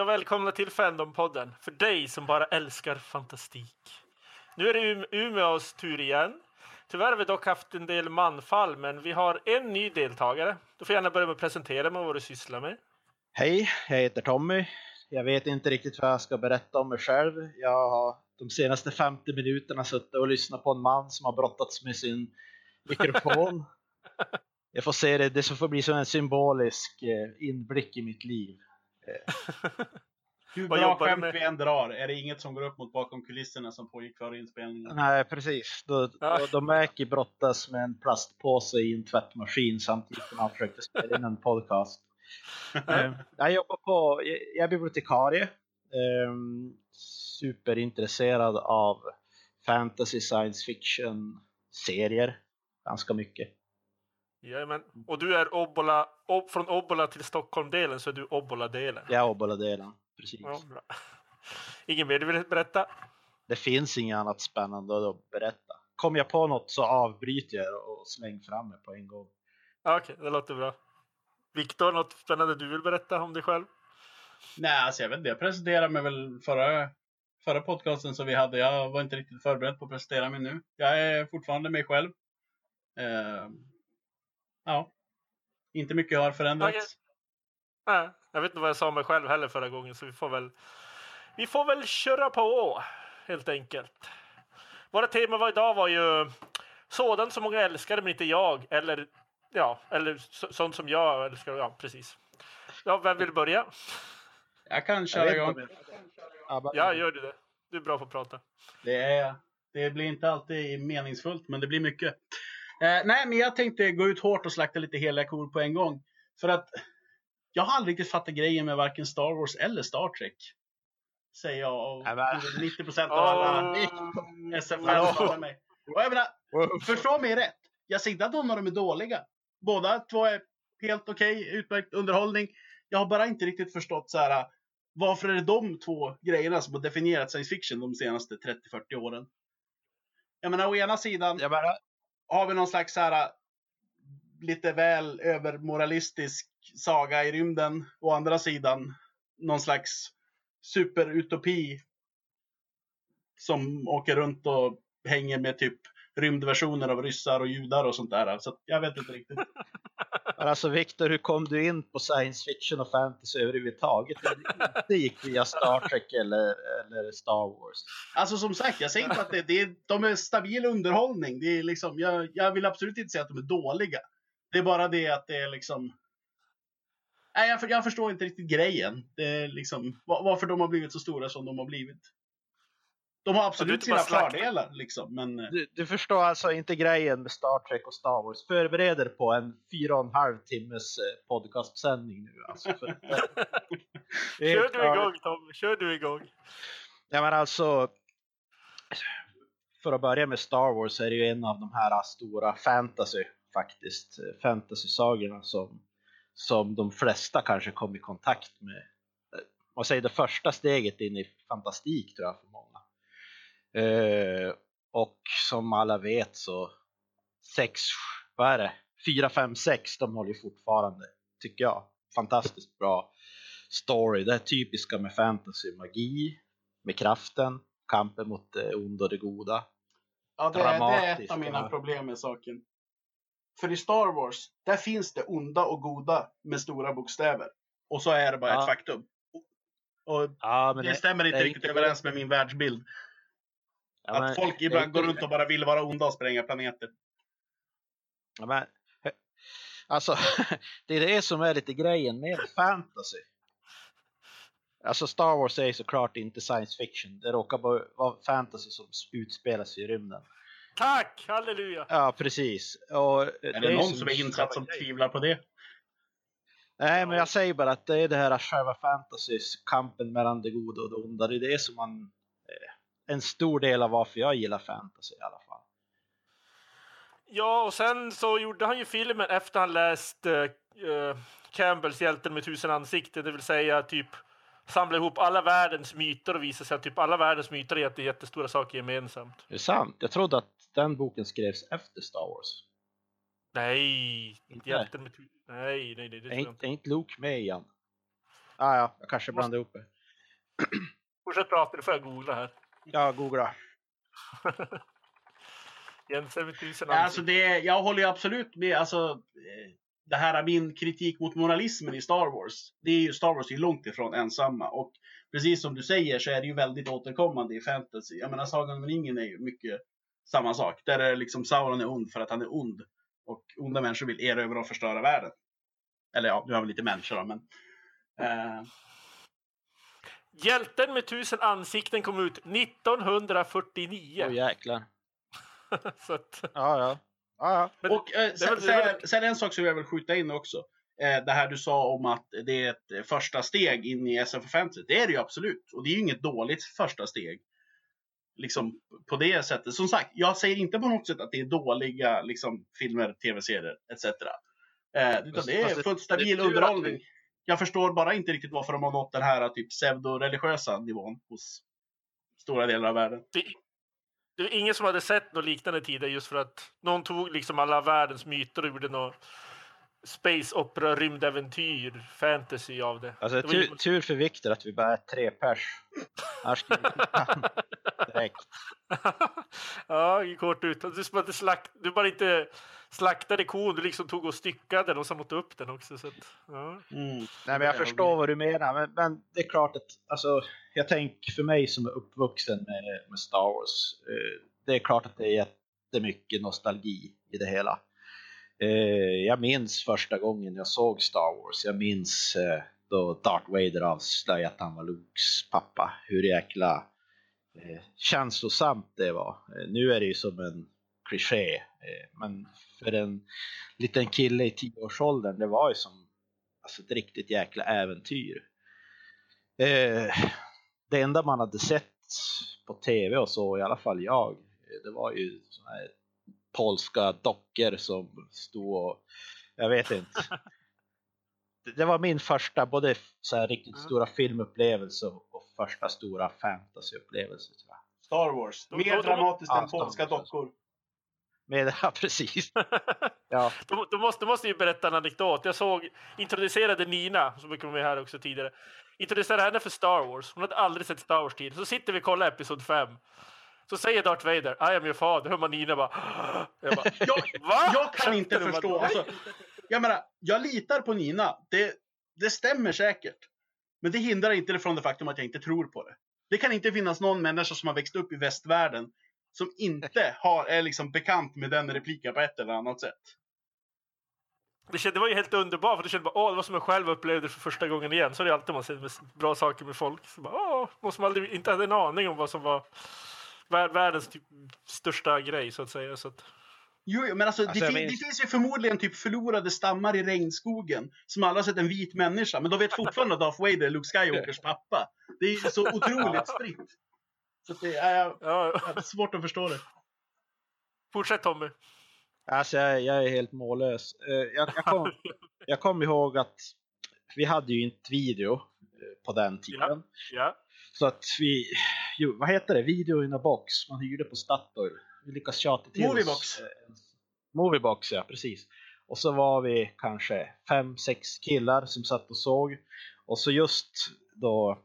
Hej och välkomna till Fandompodden för dig som bara älskar fantastik. Nu är det um Umeås tur igen. Tyvärr har vi dock haft en del manfall, men vi har en ny deltagare. Du får gärna börja med att presentera mig vad du sysslar med. Hej, jag heter Tommy. Jag vet inte riktigt vad jag ska berätta om mig själv. Jag har de senaste 50 minuterna suttit och lyssnat på en man som har brottats med sin mikrofon. Jag får se det, det får bli som en symbolisk eh, inblick i mitt liv. Hur Vad bra skämt vi än drar är det inget som går upp mot bakom kulisserna som pågick före inspelningen. Nej, precis. Då, Ja. då, då Mäki brottas med en plastpåse i en tvättmaskin samtidigt som han försökte spela in en podcast. Eh, jag jobbar på, jag jag är bibliotekarie. Um, superintresserad av fantasy, science fiction serier. Ganska mycket. Jajamän. Och du är Obbola, ob, från Obbola till Stockholm-delen så är du Obbola-delen. Jag är Obbola-delen. Precis. Ja, bra. Ingen mer du vill berätta? Det finns inget annat spännande att berätta. Kommer jag på något så avbryter jag och slänger fram mig på en gång. Ja, Okej, det låter bra. Viktor, något spännande du vill berätta om dig själv? Nej, alltså jag vet inte. Jag presenterade mig väl förra, förra podcasten som vi hade. Jag var inte riktigt förberedd på att presentera mig nu. Jag är fortfarande mig själv. Eh, ja. Inte mycket har förändrats. Okej. Nej, jag vet inte vad jag sa om mig själv heller förra gången så vi får väl vi får väl köra på helt enkelt. Våra tema var idag var ju sådant som många älskar men inte jag eller ja, eller så, sånt som jag älskar. Ja, precis. Ja, vem vill börja? Jag kan köra igång. Ja, gör du det. Du är bra på att prata. Det, är, det blir inte alltid meningsfullt, men det blir mycket. Eh, nej, men jag tänkte gå ut hårt och slakta lite heliga kor på en gång. För att jag har aldrig riktigt fattat grejen med varken Star Wars eller Star Trek. Säger jag och Nej, men- 90 procent av alla Åh. SF-fans mig. Och jag menar, förstå mig rätt. Jag säger inte att någon av dem är dåliga. Båda två är helt okej, utmärkt underhållning. Jag har bara inte riktigt förstått så här. Varför är det de två grejerna som har definierat science fiction de senaste 30-40 åren? Jag menar, å ena sidan Jag bara, har vi någon slags så här äh, lite väl övermoralistisk saga i rymden. Å andra sidan någon slags superutopi som åker runt och hänger med typ rymdversioner av ryssar och judar och sånt där. Så jag vet inte riktigt men alltså Viktor, hur kom du in på science fiction och fantasy överhuvudtaget? Det gick via Star Trek eller, eller Star Wars. Alltså som sagt, jag säger inte att det, det är, de är stabil underhållning. Det är liksom, jag, jag vill absolut inte säga att de är dåliga. Det är bara det att det är liksom... Nej, jag, jag förstår inte riktigt grejen. Det är liksom, varför de har blivit så stora som de har blivit. De har absolut sina fördelar liksom, men... eh, Du, du förstår alltså inte grejen med Star Trek och Star Wars. Förbered er på en fyra och en halv timmes eh, podcastsändning nu alltså. För, Kör du igång Tom, kör du igång. Ja men alltså. För att börja med Star Wars är det ju en av de här stora fantasy faktiskt. eh, Fantasy-sagorna som, som de flesta kanske kom i kontakt med. Eh, Man säger det första steget in i fantastik tror jag för många. Eh, och som alla vet så sex, vad är det? 4, 5, 6 de håller ju fortfarande, tycker jag, fantastiskt bra story. Det är typiska med fantasy, magi, med kraften, kampen mot det onda och det goda. Ja, det är, det är ett av mina problem med saken. För i Star Wars, där finns det onda och goda med stora bokstäver. Och så är det bara Ja. ett faktum. Och Ja, det, stämmer inte det riktigt inte- överens med min världsbild. Ja, att men- folk det är ibland inte- går runt och bara vill vara onda och spränga planeter. Ja, men, alltså, det är det som är lite grejen med fantasy. Alltså Star Wars är såklart inte science fiction. Det råkar bara vara fantasy som utspelar sig i rymden. Tack! Halleluja! Ja, precis. Och Är det någon som är insatt som tvivlar på det? Nej, men jag säger bara att det är det här själva fantasys, kampen mellan det goda och det onda. Det är det som man... En stor del av varför jag gillar fantasy i alla fall. Ja, och sen så gjorde han ju filmen efter han läst eh, Campbells Hjälten med tusen ansikten, det vill säga typ samla ihop alla världens myter och visa sig att typ alla världens myter är jätte- jättestora saker gemensamt. Är det sant? Jag trodde att den boken skrevs efter Star Wars. Nej, inte hjälten med tu- Nej, nej, nej, det Är inte, inte. är Luke med igen? Ah, ja, jag kanske blandade ihop det. Fortsätt prata, nu får jag googla här. Ja, googla. Jensen med tusen Alltså det, jag håller ju absolut med. Alltså, eh, det här min kritik mot moralismen i Star Wars. Det är ju Star Wars är långt ifrån ensamma. Och precis som du säger så är det ju väldigt återkommande i fantasy. Jag menar Sagan om ringen är ju mycket samma sak. Där är liksom Sauron är ond för att han är ond. Och onda människor vill erövra och förstöra världen. Eller ja, nu har vi lite människor då, men. Eh, Hjälten med tusen ansikten kom ut 1949. Åh jäklar. Så att, Ja, ja. ja, ja. men, Och eh, sen, sen, sen en sak som jag vill skjuta in också. Eh, det här du sa om att det är ett eh, första steg in i SF Fantasy. Det är det ju absolut. Och det är ju inget dåligt första steg. Liksom på det sättet. Som sagt, jag säger inte på något sätt att det är dåliga liksom, filmer, tv-serier etc. Eh, utan det är fullt stabil underhållning. vi- Jag förstår bara inte riktigt varför de har nått den här typ pseudo-religiösa nivån hos stora delar av världen. det, det är ingen som hade sett något liknande tidigare just för att någon tog liksom alla världens myter och gjorde något space opera, rymdäventyr, fantasy av det. Alltså, det tur, ingen- tur för Viktor att vi bara är tre pers. Annars direkt. ja, kort ut. Du, bara inte slakt, du bara inte slaktade kon, du liksom tog och styckade den och sen åt upp den också. Så att, ja. Mm. Nej, men jag förstår vad du menar, men, men det är klart att alltså, jag tänker för mig som är uppvuxen med, med Star Wars, eh, det är klart att det är jättemycket nostalgi i det hela. Eh, jag minns första gången jag såg Star Wars, jag minns eh, då Darth Vader avslöjade att han var Lukes pappa, hur jäkla eh, känslosamt det var. Eh, nu är det ju som en kliché, eh, men för en liten kille i tioårsåldern, det var ju som alltså ett riktigt jäkla äventyr. Eh, det enda man hade sett på tv och så, i alla fall jag, eh, det var ju såna här polska dockor som stod och, jag vet inte. Det- var min första, både så här riktigt Mm. stora filmupplevelse och första stora fantasyupplevelse. Star Wars. Mer dramatiskt än polska Wars, dockor. Men, ja, precis. Ja, Då, då, måste, då måste ju berätta en anekdot. Jag såg, introducerade Nina, som vara med här också tidigare. Introducerade henne för Star Wars. Hon hade aldrig sett Star Wars tidigare. Så sitter vi och kollar episod 5. Så säger Darth Vader, I am your father. Hör man Nina bara... Jag bara Jag, jag kan inte du? förstå. Alltså, jag menar, jag litar på Nina. Det, det stämmer säkert. Men det hindrar inte det från det faktum att jag inte tror på det. Det kan inte finnas någon människa som har växt upp i västvärlden som inte har, är liksom bekant med den repliken på ett eller annat sätt. Det, kände, det var ju helt underbart, för det kändes bara, åh, det var som jag själv upplevde för första gången igen. Så är det alltid man säger med bra saker med folk. Så bara, åh, någon som aldrig, inte hade en aning om vad som var vär- världens typ, största grej, så att säga. Så att, Jo, jo, men alltså, Alltså, det, minns- det finns ju förmodligen typ förlorade stammar i regnskogen som aldrig har sett en vit människa, men de vet fortfarande att Darth Vader är Luke Skywalkers pappa. Det är ju så otroligt spritt. Så det är, jag ja, har svårt att förstå det. fortsätt Tommy. Alltså jag, jag är helt mållös. Eh, Jag, jag, kom, jag kom ihåg att vi hade ju inte video eh, på den tiden. Ja. Så att vi, jo, vad heter det, video in a box, man hyrde på Statoil. Vi lyckas tjata till Moviebox. oss. eh, Moviebox ja, precis. Och så var vi kanske fem, sex killar som satt och såg. Och så just då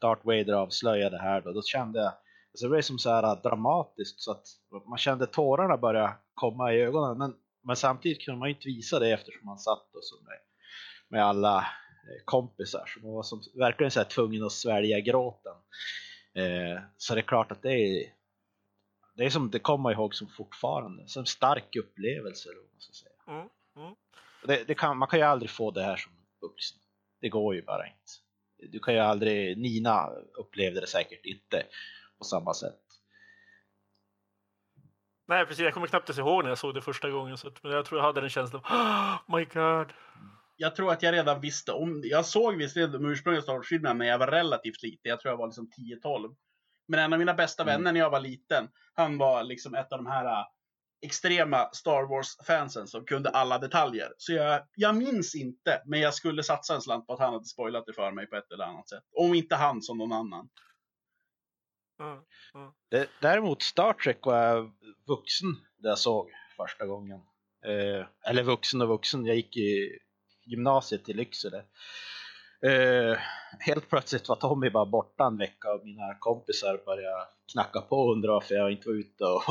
Darth Vader avslöjade det här då, då kände jag, alltså det blev som så här dramatiskt så att man kände tårarna börja komma i ögonen. Men, men samtidigt kunde man ju inte visa det eftersom man satt och så med, med alla eh, kompisar. Så man var som, verkligen så här tvungen att svälja gråten. Eh, så det är klart att det är det är som det kommer jag ihåg som fortfarande, som stark upplevelse. Eller vad man ska säga. Mm, mm. Det, det kan, man kan ju aldrig få det här som vuxen. Det går ju bara inte. Du kan ju aldrig, Nina upplevde det säkert inte på samma sätt. Nej, precis. Jag kommer knappt ens ihåg när jag såg det första gången. Så att, men jag tror jag hade den känslan. Oh my god. Jag tror att jag redan visste om. Jag såg visserligen de ursprungliga Star Wars-filmerna när jag var relativt liten. Jag tror jag var liksom 10-12. Men en av mina bästa Mm. vänner när jag var liten, han var liksom ett av de här äh, extrema Star Wars-fansen som kunde alla detaljer. Så jag, jag minns inte, men jag skulle satsa en slant på att han hade spoilat det för mig på ett eller annat sätt. Om inte han som någon annan. Det, däremot Star Trek var jag vuxen där jag såg första gången. Eh, eller vuxen och vuxen, jag gick i gymnasiet i Lycksele. Eh, helt plötsligt var Tommy bara borta en vecka och mina kompisar började knacka på och undra varför jag inte var ute och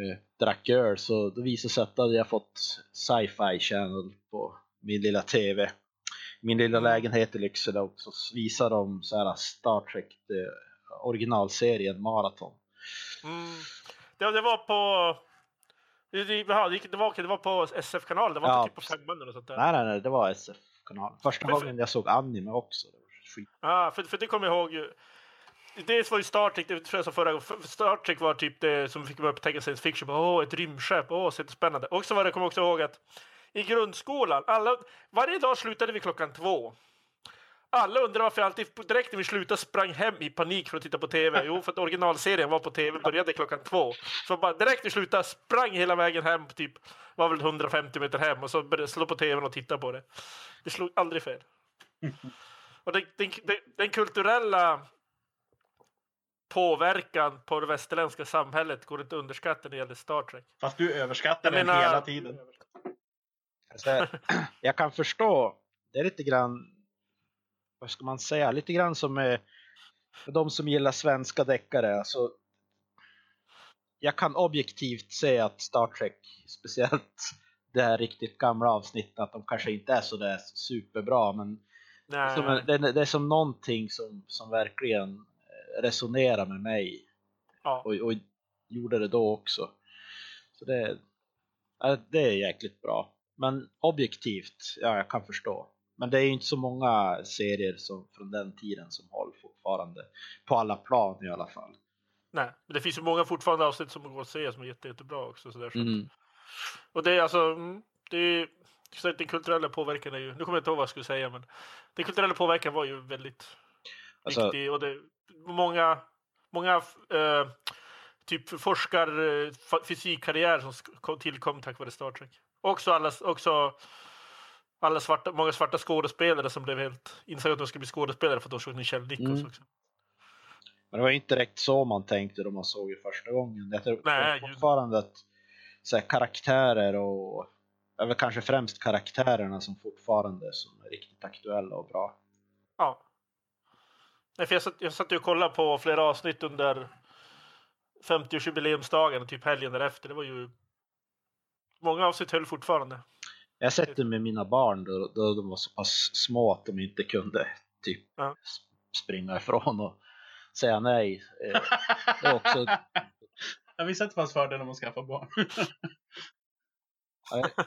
eh, drack öl. Så då visade det sig att jag hade fått sci-fi channel på min lilla TV. Min lilla lägenhet i Lycksele och så visar de så här Star Trek eh, originalserien Marathon. Mm. Det, det var på... Det, det, det, var, det var på SF-kanalen, det var Ja, inte typ på. Femman och sånt där. Nej, nej, nej, det var SF-kanal. Första för- gången jag såg anime också. Det var skit. Ja, för, för det kommer jag ihåg. Dels var ju Star Trek, det tror jag förra gången, Star Trek var typ det som fick mig att tänka science fiction. Åh, ett rymdskepp, åh, så spännande. Och så var det, jag kommer också ihåg att i grundskolan, alla, varje dag slutade vi klockan två. Alla undrar varför jag alltid direkt när vi slutade sprang hem i panik för att titta på TV. Jo, för att originalserien var på TV, började klockan två. Så bara direkt vi slutade sprang hela vägen hem, typ var väl 150 meter hem och så började slå på TVn och titta på det. Det slog aldrig fel. Och den, den, den, den kulturella påverkan på det västerländska samhället går inte att underskatta när det gäller Star Trek. Fast du överskattar Jag den menar- hela tiden. Alltså, jag kan förstå, det är lite grann, vad ska man säga, lite grann som med de som gillar svenska deckare. Alltså, jag kan objektivt se att Star Trek, speciellt det här riktigt gamla avsnittet, att de kanske inte är så där superbra, men Nej. som en, det, det är som någonting som, som verkligen eh, resonerar med mig ja. och, och gjorde det då också. Så det, det är jäkligt bra. Men objektivt, ja jag kan förstå. Men det är ju inte så många serier som, från den tiden som håller fortfarande. På alla plan i alla fall. Nej, men det finns ju många fortfarande avsnitt som går att se som är jätte, jättebra också. Så där, så. Mm. Och det är alltså, mm, det är, så den kulturella påverkan är ju, nu kommer jag inte ihåg vad jag skulle säga, men den kulturella påverkan var ju väldigt Alltså, viktig och det, många, många eh, typ forskar, eh, som tillkom tack vare Star Trek. Också alla, också alla svarta, många svarta skådespelare som blev helt insåg att de skulle bli skådespelare för att de såg Michelle Nichols Mm. också. men det var ju inte direkt så man tänkte då man såg det första gången. Jag tror Nej, fortfarande att så här, karaktärer och över kanske främst karaktärerna som fortfarande som är riktigt aktuella och bra. Ja. Nej, för jag, satt, jag satt och kollade på flera avsnitt under 50-årsjubileumsdagen och typ helgen därefter. Det var ju... Många avsnitt höll fortfarande. Jag har sett det med mina barn då, då de var så pass små att de inte kunde typ Ja. springa ifrån och säga nej. Eh, Det är också, Jag visste att det fanns fördelar med att skaffa barn.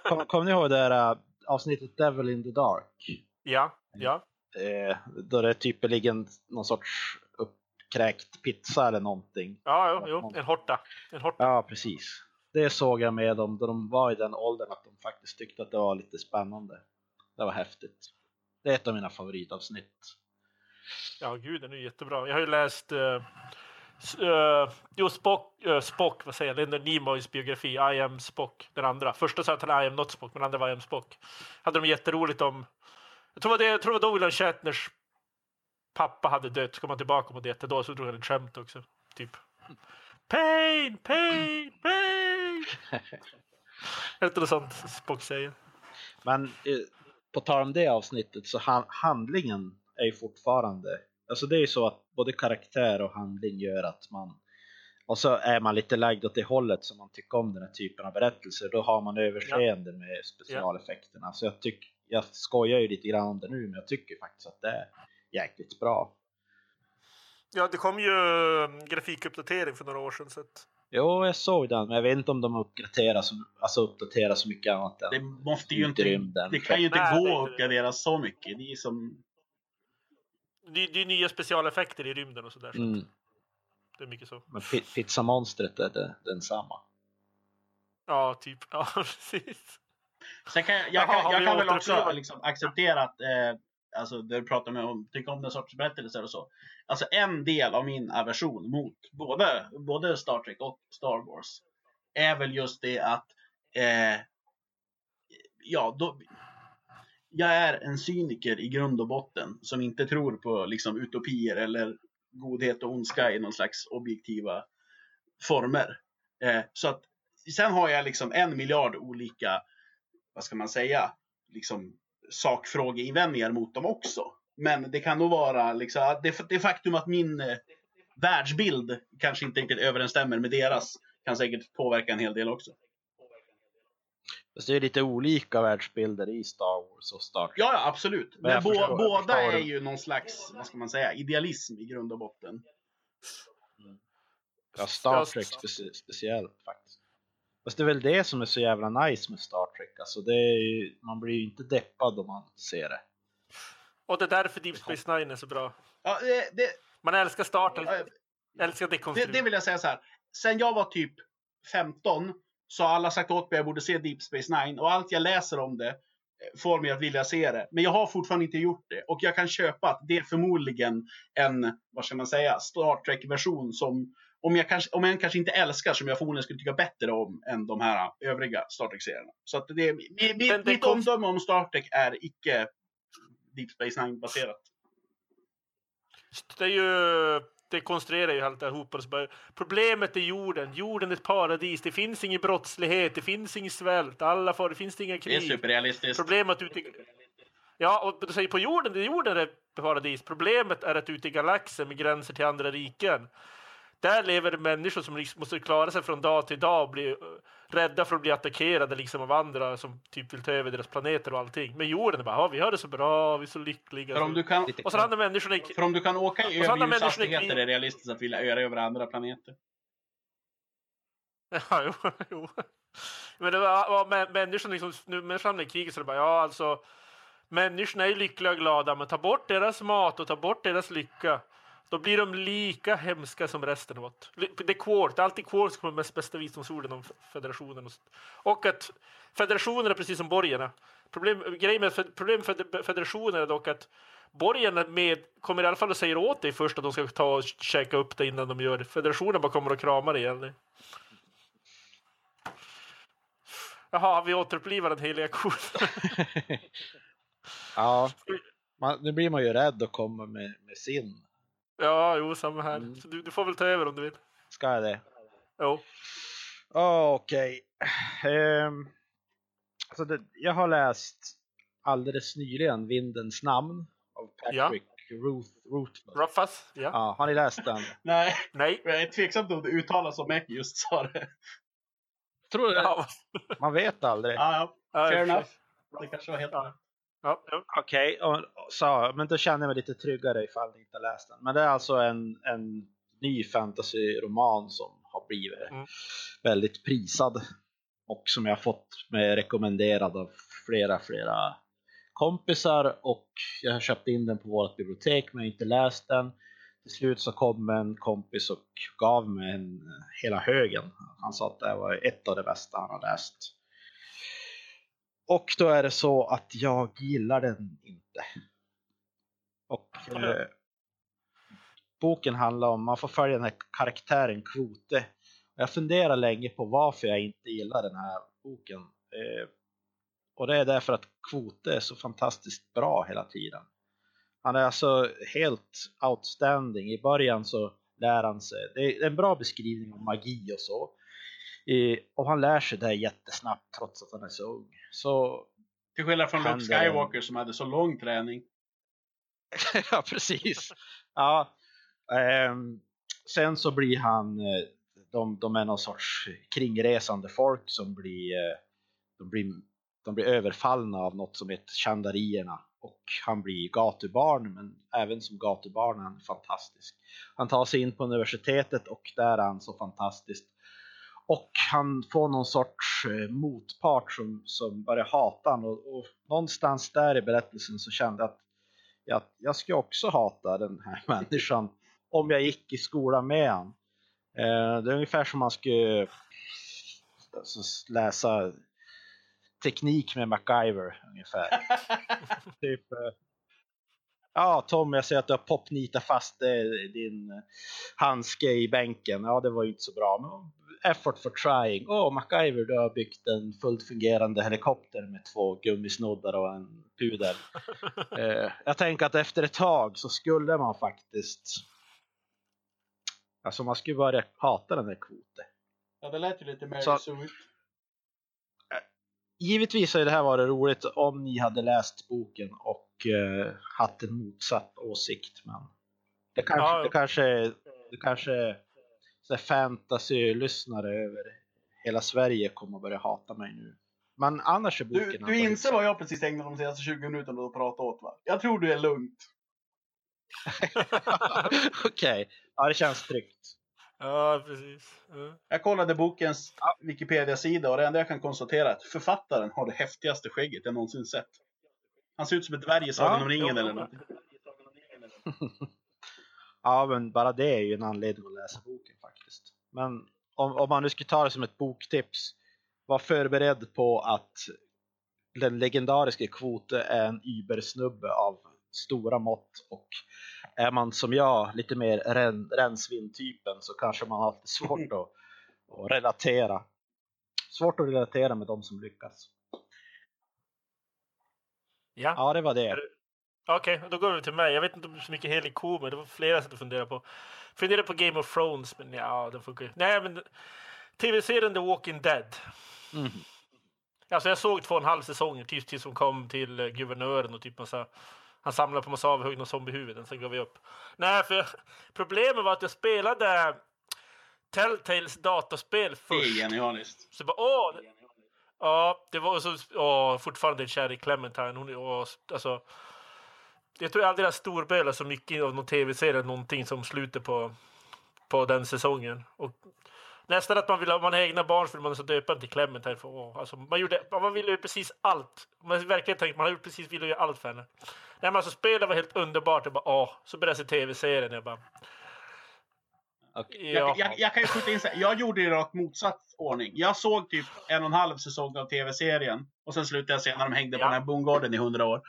kom, kom ni ihåg det här äh, avsnittet Devil in the Dark? Ja, ja. Eh, Då det typ ligger någon sorts uppkräkt pizza eller någonting. Ja, jo, jo. En horta. En horta. Ja, precis. Det såg jag med dem då de var i den åldern att de faktiskt tyckte att det var lite spännande. Det var häftigt. Det är ett av mina favoritavsnitt. Ja, gud, den är jättebra. Jag har ju läst uh, uh, jo, Spock, uh, Spock, vad säger jag, Leonard Nimoys biografi, I am Spock, den andra. Första sa att han I am not Spock, men andra var I am Spock. Hade de jätteroligt om, jag tror det, jag tror det var då William Shatners pappa hade dött, så kom han tillbaka mot det då så drog han ett skämt också. Typ. Pain, pain, pain! Något sånt Spock säger? Men eh, på tal om det avsnittet så han, handlingen är ju fortfarande, alltså det är ju så att både karaktär och handling gör att man och så är man lite lagd åt det hållet som man tycker om den här typen av berättelser. Då har man överseende med specialeffekterna. Så jag, tycker, jag skojar ju lite grann om det nu, men jag tycker faktiskt att det är jäkligt bra. Ja, det kom ju um, grafikuppdatering för några år sedan. Så att... Jo, jag såg den, men jag vet inte om de uppdaterar så, alltså uppdaterar så mycket annat än Det måste ju inte... rymden. Det kan ju inte Nej, gå att uppgradera så mycket. Det är som... Det, det är nya specialeffekter i rymden och sådär. Så Mm. att det är mycket så. Men pi- pizzamonstret är det, densamma. Ja, typ. Ja, precis. Sen kan jag, jag, Jaha, kan, jag kan väl också liksom acceptera att, eh, alltså det du pratar med om, tycka om den sorts berättelser och så. Alltså en del av min aversion mot både, både Star Trek och Star Wars är väl just det att, eh, ja, då, jag är en cyniker i grund och botten som inte tror på liksom utopier eller godhet och ondska i någon slags objektiva former. Eh, så att sen har jag liksom en miljard olika vad ska man säga, liksom sakfrågeinvändningar mot dem också. Men det kan nog vara liksom, det, det faktum att min eh, världsbild kanske inte riktigt överensstämmer med deras kan säkert påverka en hel del också. Fast det är lite olika världsbilder i Star Wars och Star Trek. Ja, ja absolut. Men Men förstår- båda förstår är ju någon slags, vad ska man säga, idealism i grund och botten. Ja, Star Trek specie- speciellt faktiskt. Fast det är väl det som är så jävla nice med Star Trek. Alltså det ju, man blir ju inte deppad om man ser det. Och det är därför Deep Space Nine är så bra. Ja, det, det, Man älskar starten, Ja, älskar det, det vill jag säga så här. Sen jag var typ 15 så har alla sagt åt mig att jag borde se Deep Space Nine och allt jag läser om det får mig att vilja se det. Men jag har fortfarande inte gjort det och jag kan köpa att det är förmodligen en, vad ska man säga, Star Trek-version som om jag, kanske, om jag kanske inte älskar som jag förmodligen skulle tycka bättre om än de här övriga Star Trek-serierna. Så att det, mi- mi- Den- den mitt kom- omdöme om Star Trek är icke Deep Space Nine-baserat. Det är ju... Det konstruerar ju allt ihop. Och så bara, problemet är jorden. Jorden är ett paradis. Det finns ingen brottslighet. Det finns ingen svält. Alla får, det finns inga Det är krig. superrealistiskt. Problemet ute i... Ja, och du säger på jorden, det är jorden är ett paradis. Problemet är att ute i galaxen med gränser till andra riken. Där lever det människor som liksom måste klara sig från dag till dag och bli eh, rädda för att bli attackerade liksom av andra som typ vill ta över deras planeter och allting. Men jorden är bara, "Ja, vi har det så bra, vi är så lyckliga. För om du kan, Och så andra människorna i... För om du kan åka i människor överljudshastigheter är det realistiskt att vilja öra över andra planeter. Ja, jo, jo. Men det var, ja, men människorna liksom, nu människan i kriget så det bara, ja alltså. Människorna är lyckliga och glada, men ta bort deras mat och ta bort deras lycka. Då blir de lika hemska som resten av oss. Det är Quart, alltid Quart som är mest bästa visdomsorden om federationen. Och, och att federationen är precis som borgarna. Problem, grejen med problem med federationen är dock att borgarna med, kommer i alla fall att säga åt dig först att de ska ta och käka upp det innan de gör det. Federationen bara kommer och kramar igen. Jaha, vi återupplivar den heliga kon. ja, man, nu blir man ju rädd att komma med, med sin. Ja, jo, samma här. Mm. Så du, du får väl ta över om du vill. Ska jag det? Jo. Ja, Okej. Ehm, alltså det, jag har läst alldeles nyligen Vindens namn av Patrick Ruth, Rothfuss. Ruffas? Ja. Ja, har ni läst den? Nej, Nej. jag är tveksam om det uttalas som Mac just sa det. Tror du det? Ja, Man vet aldrig. Ja, ja. ja, Fair enough. Det kanske var helt Ja. Ja. Okej, så, men då känner jag mig lite tryggare ifall ni inte har läst den. Men det är alltså en, en ny fantasyroman som har blivit Mm. väldigt prisad. Och som jag har fått med rekommenderad av flera, flera kompisar. Och jag har köpt in den på vårt bibliotek men jag har inte läst den. Till slut så kom en kompis och gav mig en, hela högen. Han sa att det var ett av det bästa han har läst. Och då är det så att jag gillar den inte. Och eh, boken handlar om, man får följa den här karaktären Kvote. Och jag funderar länge på varför jag inte gillar den här boken. Eh, och det är därför att Kvote är så fantastiskt bra hela tiden. Han är alltså helt outstanding. I början så lär han sig, det är en bra beskrivning om magi och så. Och han lär sig det jättesnabbt trots att han är så ung. Så Till skillnad från Luke Skywalker som hade så lång träning. ja, precis. Ja, ehm, sen så blir han, eh, de, de är någon sorts kringresande folk som blir, eh, de blir, de blir överfallna av något som heter Chandarierna. Och han blir gatubarn, men även som gatubarn är han fantastisk. Han tar sig in på universitetet och där är han så fantastisk. Och han får någon sorts eh, motpart som, som börjar hata honom. Och, och någonstans där i berättelsen så kände jag att jag, jag skulle också hata den här människan om jag gick i skolan med han. Eh, det är ungefär som man skulle alltså, läsa teknik med MacGyver ungefär. typ, eh, ja Tom, jag ser att du har popnitat fast din handske i bänken. Ja, det var ju inte så bra. Men effort for trying. Åh, oh, MacGyver, du har byggt en fullt fungerande helikopter med två gummisnoddar och en pudel. Eh, jag tänker att efter ett tag så skulle man faktiskt Alltså man skulle börja hata den här kvoten. Ja, det lät ju lite Mary Så- ut. Givetvis har ju det här varit roligt om ni hade läst boken och eh, haft en motsatt åsikt. Men det kanske, Ja. det kanske, det kanske fantasy-lyssnare över hela Sverige kommer att börja hata mig nu. Men annars är boken Du, du inser vad jag precis ägnade de senaste 20 minuterna att prata åt va? Jag tror du är lugnt. Okej, ja det känns tryggt. Ja, precis. Ja. Jag kollade bokens Wikipedia-sida och det enda jag kan konstatera är att författaren har det häftigaste skägget jag någonsin sett. Han ser ut som ett dvärg i Sagan om ringen eller någonting. Ja, men bara det är ju en anledning att läsa boken. Men om, om man nu skulle ta det som ett boktips, var förberedd på att den legendariska Kvote är en übersnubbe av stora mått och är man som jag lite mer ren, rensvin-typen så kanske man har lite svårt att, att relatera. Svårt att relatera med de som lyckas. Ja. Ja, det var det. Okej, då går vi till mig. Jag vet inte om det är så mycket helig ko, men det var flera sätt att fundera på. Fundera på Game of Thrones, men ja, det funkar ju. Nej, men tv-serien The Walking Dead. Mm. Alltså jag såg två och en halv säsonger tills, tills hon kom till eh, guvernören och typ massa, han samlade på massa avhuggna zombiehuvuden, sen gav vi upp. Nej, för problemet var att jag spelade Telltales dataspel Det först. är genialiskt. Så jag bara, åh! det- Ja, det var så, åh, fortfarande kär i Clementine. Hon, är- åh, alltså, jag tror aldrig jag storbölat så mycket av någon tv-serie någonting som slutet på, på den säsongen. Och nästan att man vill ha man har egna barn så vill man så döpa dem till Clementine. För, åh, alltså, man, gjorde, man ville ju precis allt. Man verkligen tänkt man har gjort precis ville göra allt för henne. Nej, men alltså, spelet var helt underbart. Jag bara, åh. Så började jag se tv-serien. Jag bara, Okej. ja. Jag, jag, jag kan ju skjuta in så här, jag gjorde i rakt motsatt ordning. Jag såg typ en och en halv säsong av tv-serien och sen slutade jag se när de hängde på Ja. den här bondgården i hundra år.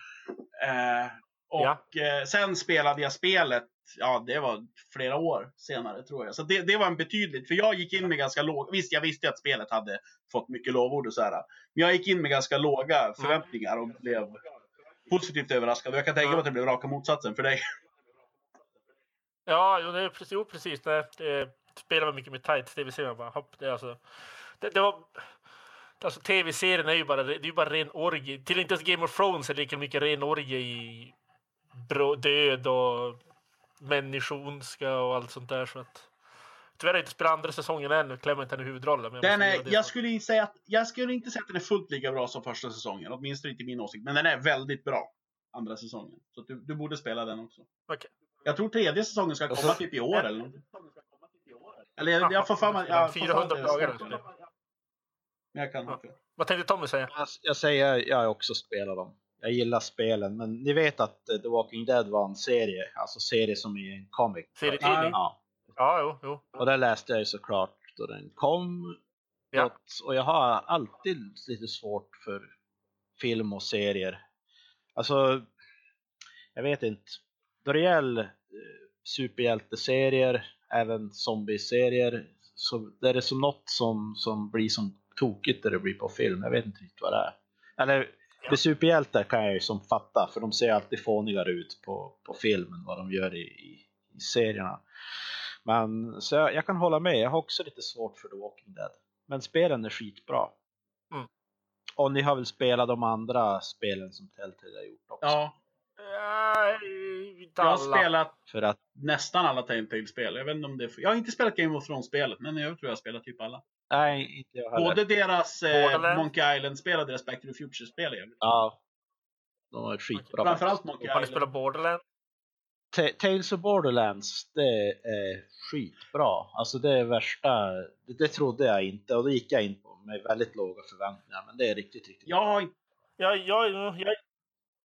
Eh, och eh, sen spelade jag spelet, ja det var flera år senare tror jag. Så det, det var en betydligt, för jag gick in med ganska låg, visst jag visste att spelet hade fått mycket lovord och så här. Men jag gick in med ganska låga förväntningar och blev positivt överraskad. Jag kan tänka mig att det blev raka motsatsen för dig. Ja, jo, det är precis. Jo, precis det, det spelar man mycket med tight tv-serien. Bara, hopp, det, alltså, det, det var, alltså, tv-serien är ju bara, det är bara ren orgie. Till inte ens Game of Thrones är lika mycket ren orgie i bro, död och människondska och allt sånt där. Så att, tyvärr har jag inte spelat andra säsongen än. Clementine i huvudrollen. Men jag Den måste är, jag, skulle inte säga att, jag skulle inte säga att den är fullt lika bra som första säsongen. Åtminstone inte i min åsikt. Men den är väldigt bra. Andra säsongen. Så du, du borde spela den också. Okej. Jag tror tredje säsongen ska komma Alltså- typ i år eller. Eller jag, jag får för mig... jag får för mig 400 att det är dagar. Men jag kan ha fel. Vad tänkte Tommy säga? Jag, jag säger jag också spelat dem. Jag gillar spelen, men ni vet att eh, The Walking Dead var en serie, alltså serie som i en comic. Serietidning? Ja, Ja, jo, jo. och det läste jag ju såklart då den kom. Ja. Att- Och jag har alltid lite svårt för film och serier. Alltså, jag vet inte. Då det gäller eh, superhjälteserier, även zombieserier, så det är det som något som, som blir som tokigt när det blir på film. Jag vet inte riktigt vad det är. Eller Ja. med superhjältar kan jag ju som fatta, för de ser alltid fånigare ut på, på filmen vad de gör i, i, i serierna. Men så jag, jag kan hålla med, jag har också lite svårt för The Walking Dead. Men spelen är skitbra. Mm. Och ni har väl spelat de andra spelen som Telltale har gjort också? Ja, jag har spelat För att, nästan alla Telltale-spel. Jag vet inte om det är... Jag har inte spelat Game of Thrones-spelet, men jag tror jag har spelat typ alla. Nej, inte jag heller. Både deras eh. Monkey Island-spel och deras Back to the Future-spel. är Ja. De var skitbra Framförallt. Monkey Har ni Island. spelat Borderlands? Ta- Tales of Borderlands, det är skitbra. Alltså det är värsta, det, det trodde jag inte och då gick jag in på med väldigt låga förväntningar. Men det är riktigt, riktigt Jag har inte... Jag, jag, jag,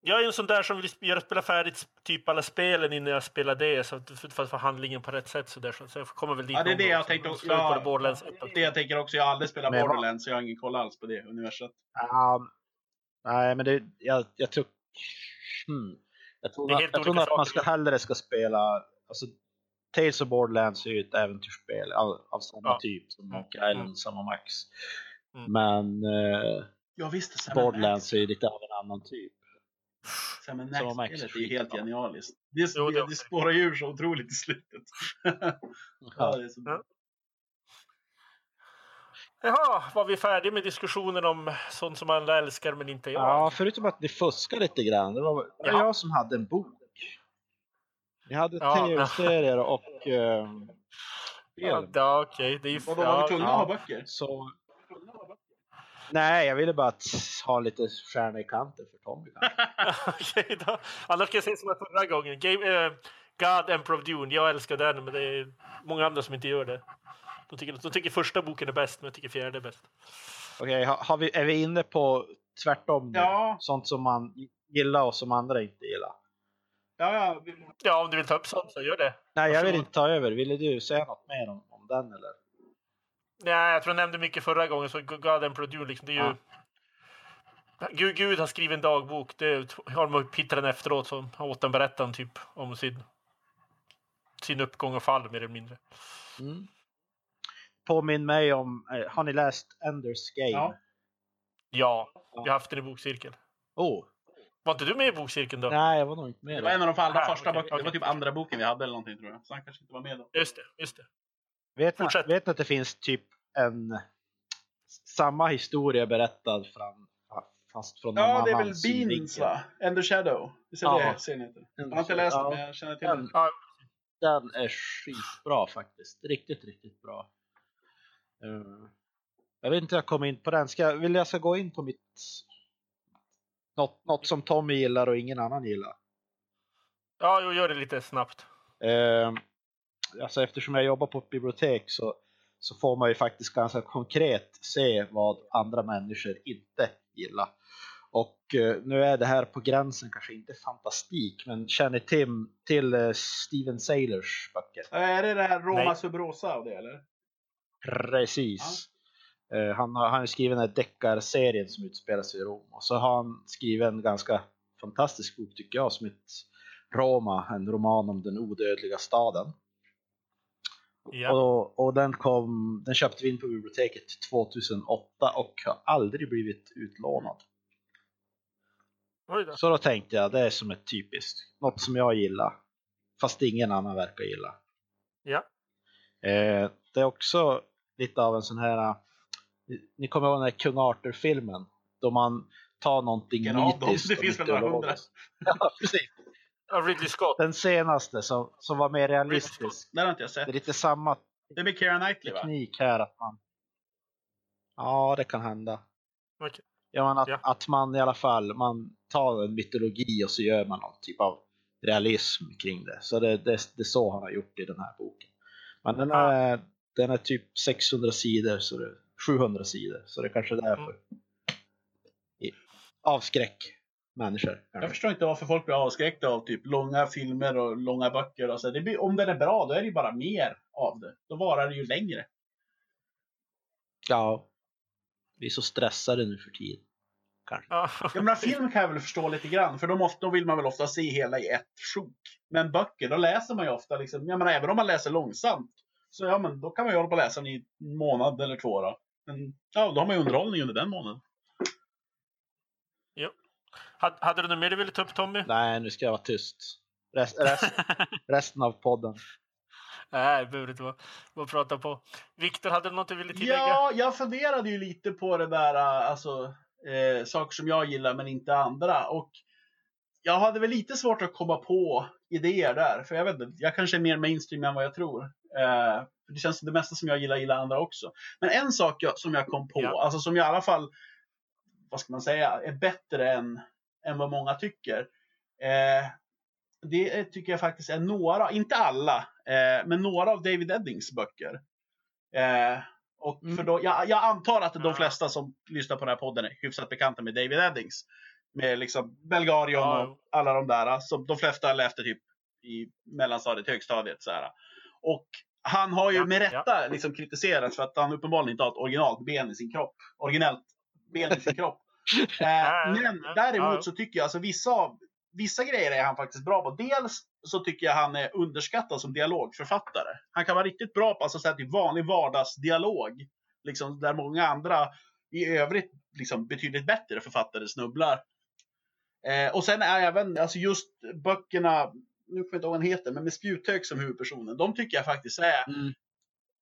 jag är en sån där som vill göra spela färdigt typ alla spelen innan jag spelar det. Så att, för, för att få handlingen på rätt sätt. Så, där, så jag kommer väl dit Ja, det är det jag tänkte också. Ja, Borderlands Det jag tänker också, jag har aldrig spelat Men Borderlands, så jag har ingen koll alls på det universet. Ja, nej, men det, jag, jag tror... Hmm. Jag tror, Det är att- jag tror att man ska hellre ska spela... Alltså, Tales of Borderlands är ju ett äventyrsspel av, av samma Ja. typ som Mm. Monkey Island, samma Max. Mm. Men eh, Ja visst, Borderlands är ju lite av en annan typ. Sam Sam Max-spelet Max är är ju helt genialiskt. Det, Jo, det det, spårar ur så otroligt i slutet. ja, det är så... Ja. Jaha, var vi färdiga med diskussionen om sånt som alla älskar men inte jag? Ja, förutom att ni fuskar lite grann. Det var, Ja. jag som hade en bok. Ni hade Ja. tv-serier och ehm, Ja, film. ja, okej. Det är ju... Vadå, var vi tvungna ja. att ha böcker? Så... Nej, jag ville bara att ha lite stjärna i kanten för Tommy. Okej då. Annars ska jag säga som jag förra gången. Game, eh, God Emperor of Dune. Jag älskar den, men det är många andra som inte gör det. De tycker, de tycker första boken är bäst, men jag tycker fjärde är bäst. Okej, har, har vi, är vi inne på tvärtom nu? Ja. Sånt som man gillar och som andra inte gillar? Ja, ja. vi- Ja, om du vill ta upp sånt så gör det. Nej, jag vill inte ta över. Ville du säga något mer om, om den eller? Nej, jag tror jag nämnde mycket förra gången, så God Emperor Dune, liksom, det är ju... Gud, Gud har skrivit en dagbok. Det har de hittat den efteråt, så har återberättat den typ om sin, sin uppgång och fall mer eller mindre. Mm. Påminn mig om, eh, har ni läst Enders Game? Ja. Ja, vi har haft den i bokcirkeln. Oh, Var inte du med i bokcirkeln då? nej jag var nog inte med Det då. var en av de allra Ah, första böckerna. Det var typ andra boken vi hade eller någonting tror jag. Så han kanske inte var med då. Just det, just det. Vet ni, vet ni att det finns typ en samma historia berättad fram, fast från någon Ja, det är väl synvinkel? Beans va? Ender Shadow. Visst är Ja. det serien heter? Jag har inte läst den, men jag känner till den. Den, Ja. den är skitbra faktiskt. Riktigt, riktigt bra. Eh, jag vet inte hur jag kom in på den. Ska, jag- vill jag ska gå in på mitt... Något, något som Tommy gillar och ingen annan gillar? Ja, jo, gör det lite snabbt. Eh, alltså eftersom jag jobbar på ett bibliotek så, så får man ju faktiskt ganska konkret se vad andra människor inte gillar. Och eh, nu är det här på gränsen kanske inte fantastik, men känner Tim till eh, Steven Sailors böcker? Är det det här Roma. Subrosa av det eller? Precis. Eh, han har, han har skrivit den här deckarserien som utspelar sig i Rom. Och så har han skrivit en ganska fantastisk bok tycker jag som heter Roma, en roman om den odödliga staden. Ja. Och, och den, kom, den köpte vi in på biblioteket 2008 och har aldrig blivit utlånad. Då. Så då tänkte jag, det är som ett typiskt, något som jag gillar. Fast ingen annan verkar gilla. Ja. Eh, det är också lite av en sån här, eh, ni- kommer ihåg den här Kung Arthur-filmen? Då man tar någonting Vilken av dem? mytiskt Det finns väl några mytologiskt. Ja, precis. Ja, Ridley Scott. Den senaste som, som var mer realistisk. Den har inte jag Det är sett. lite samma Det är med Keira Knightley va? teknik här att man... Ja, det kan hända. Okej. Ja, men att, Ja. att man i alla fall man tar en mytologi och så gör man någon typ av realism kring det. Så det, det, det är så han har gjort i den här boken. Men den är, den är typ 600 sidor, så det, 700 sidor, så det är kanske är därför. Mm. Avskräck människor. Jag förstår inte varför folk blir avskräckta av typ långa filmer och långa böcker. Och så. Det blir, om den är bra, då är det ju bara mer av det. Då varar det ju längre. Ja, vi är så stressade nu för tiden. Kanske. Ja. Menar, film kan jag väl förstå lite grann, för då, måste, då vill man väl ofta se hela i ett sjok. Men böcker, då läser man ju ofta, liksom, jag menar, även om man läser långsamt, så ja, men då kan man ju hålla på och läsa den i en månad eller två. Då. Men ja, då har man ju underhållning under den månaden. Hade, hade du något mer du ville ta upp Tommy? Nej, nu ska jag vara tyst. Rest, rest, resten av podden. Nej, det behöver inte vara. Bara prata på. Viktor, hade du något du ville tillägga? Ja, jag funderade ju lite på det där, alltså, eh, saker som jag gillar men inte andra. Och jag hade väl lite svårt att komma på idéer där, för jag vet inte, jag kanske är mer mainstream än vad jag tror. Eh, för det känns som det mesta som jag gillar, gillar andra också. Men en sak jag, som jag kom på, Ja. alltså som jag i alla fall, vad ska man säga, är bättre än, än vad många tycker. Eh, det tycker jag faktiskt är några, inte alla, eh, men några av David Eddings böcker. Eh, och Mm. för då, jag, jag antar att de Ja. flesta som lyssnar på den här podden är hyfsat bekanta med David Eddings. Med liksom Belgarion Ja. och alla de där som de flesta läste typ i mellanstadiet, högstadiet. Så här. Och han har ju Ja, med rätta liksom kritiserats för att han uppenbarligen inte har ett originalt ben i sin kropp. Originellt ben i sin kropp. Eh, men däremot så tycker jag alltså vissa av Vissa grejer är han faktiskt bra på. Dels så tycker jag han är underskattad som dialogförfattare. Han kan vara riktigt bra på alltså, så här, typ vanlig vardagsdialog. Liksom, där många andra i övrigt liksom, betydligt bättre författare snubblar. Eh, och sen är även alltså just böckerna, nu kommer jag inte ihåg vad den heter, men med Spjuthög som huvudpersonen. De tycker jag faktiskt är Mm.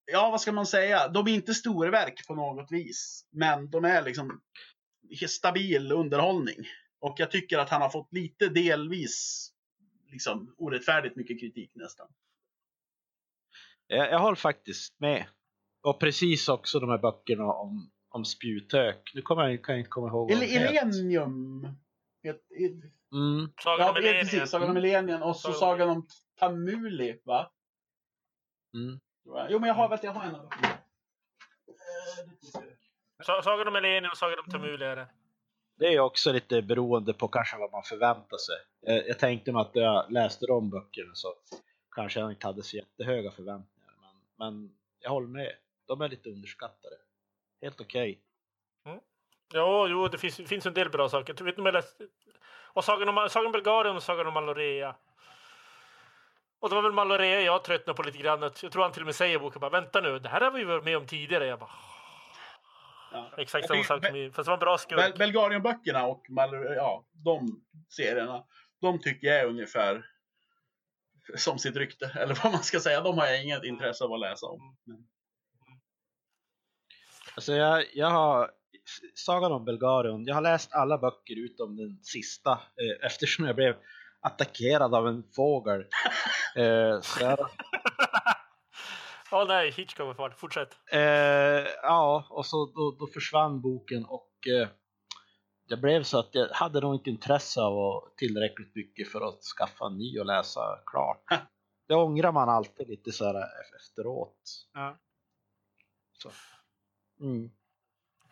Ja vad ska man säga, de är inte storverk på något vis. Men de är liksom stabil underhållning. Och jag tycker att han har fått lite delvis liksom orättfärdigt mycket kritik nästan. Jag, jag håller faktiskt med. Och precis också de här böckerna om, om spjutök. Nu kommer jag, kan jag inte komma ihåg de heter. Elenium. Ett- ett- Mm. Sagan Ja, om Elenia. precis. Sagan om och så Sagan om Tamuli, va? Mm. Jo, men jag har, vänta, jag har en av dem. Sa- Sagan om Elenia och Sagan om Tamuli är det. Det är också lite beroende på kanske vad man förväntar sig. Jag, jag tänkte mig att jag läste de böckerna så kanske jag inte hade så jättehöga förväntningar. Men, men jag håller med. De är lite underskattade. Helt okej. Ja, jo, det finns, finns en del bra saker. Du vet, jag läste... Och Sagan om, Sagan om Bulgarien och Sagan om Malorea. Och det var väl Malorea jag tröttnade på lite grann. Jag tror han till och med säger i boken bara vänta nu, det här har vi ju varit med om tidigare. Jag bara, Ja. exakt samma sak som i, fast det var en bra skurk. Bel Belgarien-böckerna och ja, de serierna, de tycker jag är ungefär som sitt rykte. Eller vad man ska säga. De har jag inget intresse av att läsa om. Men, Alltså jag, jag har Sagan om Belgarion, jag har läst alla böcker utom den sista eh, eftersom jag blev attackerad av en fågel. eh, så Åh nej, Hitchcock var fart. Fortsätt. eh, ja, och så då, då försvann boken och eh, det blev så att jag hade nog inte intresse av tillräckligt mycket för att skaffa en ny och läsa klart. Det ångrar man alltid lite så här efteråt. Ja. Så. Mm.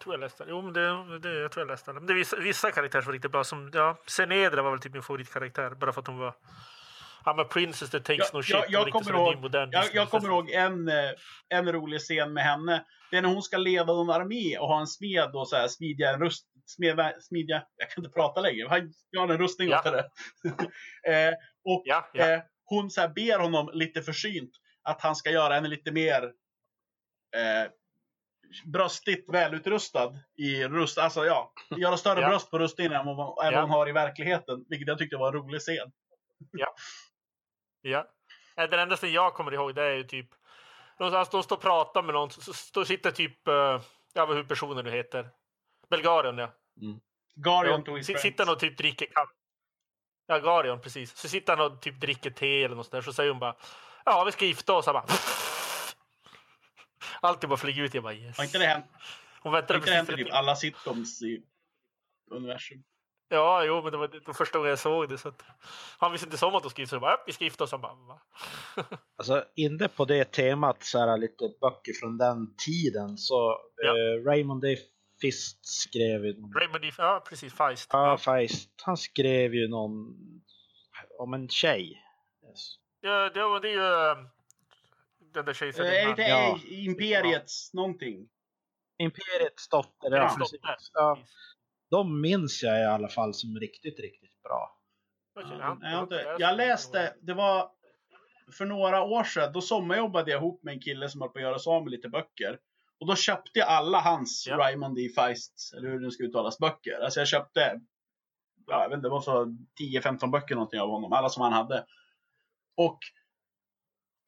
Tror jag läste. Jo, men det, det, jag tror jag läste den. Men det är vissa, vissa karaktärer som var riktigt bra. Som, ja, Senedra var väl typ min favoritkaraktär. Bara för att hon var... I'm a princess that takes Jag- no shit. jag- jag kommer ihåg- jag, jag kommer ihåg en, eh, en rolig scen med henne. Det är när hon ska leda en armé och ha en smed och så här, smidja en rust... Smedja, smidja, jag kan inte prata längre. Jag har en rustning Ja. åt henne. eh, och Ja, ja. Eh, hon så här ber honom lite försynt att han ska göra henne lite mer eh, bröstigt välutrustad i rust. Alltså ja, göra större Ja. bröst på rustningen än vad, än vad Ja. har i verkligheten. Vilket jag tyckte var en rolig scen. Ja. Eh, Den enda som jag kommer ihåg det är ju typ någonstans de står och pratar med någon. Så, sitter typ, eh, ja vad hur personen nu heter. Belgarien ja. Garion to ja his si- friends. sitter och typ dricker kaffe. Ja, Garion precis. Så sitter han och typ dricker te eller något sånt där. Så säger hon bara ja vi ska gifta oss. Han bara Alltid bara flyger ut. Jag bara yes. Har inte det hänt, Hon väntade inte det hänt typ alla sitcoms i universum? Ja, jo, men det var det första gången jag såg det. Så att, han visste inte som att de skulle gifta sig. Jag bara, "Ja, vi ska gifta oss. Han bara, va? Alltså inne på det temat så här lite böcker från den tiden så Ja. eh, Raymond D. Fist skrev ju någon, Raymond D. Ja, precis. Feist. ja, Feist, han skrev ju någon om en tjej. Yes. Ja, det, var- det är ju äh, den där Eh, är det inte Ja. eh, Imperiets någonting? Imperiets dotter, ja, Ja, precis. dotter. Ja, de minns jag i alla fall som riktigt, riktigt bra. Ja, ja. jag, inte, jag läste, det var för några år sedan, då sommarjobbade jag ihop med en kille som höll på att göra sig av med lite böcker. Och då köpte jag alla hans Ja. Raymond D. Feist, eller hur det ska uttalas, böcker. Alltså jag köpte, ja, jag vet inte, det var så 10-15 böcker någonting av honom, alla som han hade. Och,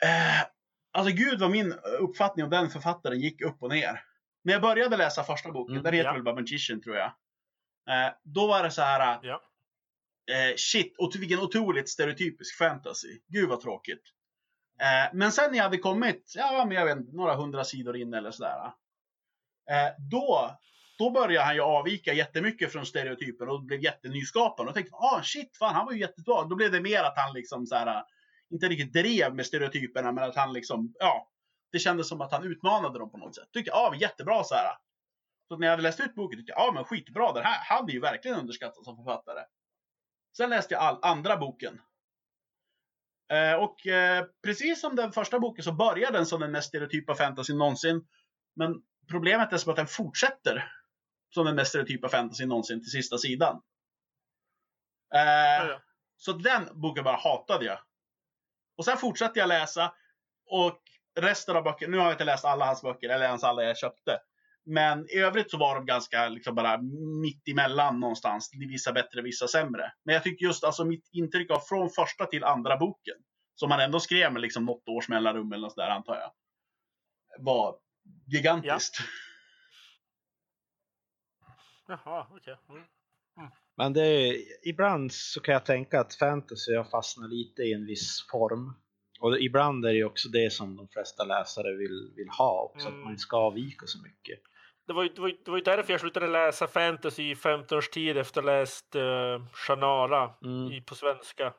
eh, alltså gud vad min uppfattning om den författaren gick upp och ner. När jag började läsa första boken, Mm, den heter ja. väl bara Magician tror jag. Eh, då var det så här, Ja. Eh, shit, och vilken otroligt stereotypisk fantasy. Gud vad tråkigt. Eh, men sen när jag hade kommit, ja men jag vet inte, några hundra sidor in eller sådär. Eh, då, då började han ju avvika jättemycket från stereotypen och blev jättenyskapande. Och tänkte, ah shit, fan han var ju jättebra. Då blev det mer att han liksom så här, inte riktigt drev med stereotyperna, men att han liksom, ja. Det kändes som att han utmanade dem på något sätt. Tyckte, ja jättebra så här. Så när jag hade läst ut boken tyckte jag, ja men skitbra, den här hade ju verkligen underskattats som författare. Sen läste jag all, andra boken. Eh, och eh, precis som den första boken så börjar den som den mest stereotypa fantasy någonsin. Men problemet är som att den fortsätter som den mest stereotypa fantasy någonsin till sista sidan. Eh, Ja, ja. Så den boken bara hatade jag. Och sen fortsatte jag läsa. Och resten av böckerna, nu har jag inte läst alla hans böcker, eller ens alla jag köpte. Men i övrigt så var de ganska liksom bara mitt emellan någonstans. Vissa bättre, vissa sämre. Men jag tycker just alltså mitt intryck av från första till andra boken. Som han ändå skrev med liksom något års mellanrum eller något där antar jag. var gigantiskt. Jaha, okej. Mm. mm. Men det är, ibland så kan jag tänka att fantasy har fastnat lite i en viss form. Och ibland är det ju också det som de flesta läsare vill, vill ha också, Mm. att man inte ska avvika så mycket. Det var, ju, det, var, det var ju därför jag slutade läsa fantasy i 15 års tid efter att ha läst uh, Shannara Mm. i, på svenska.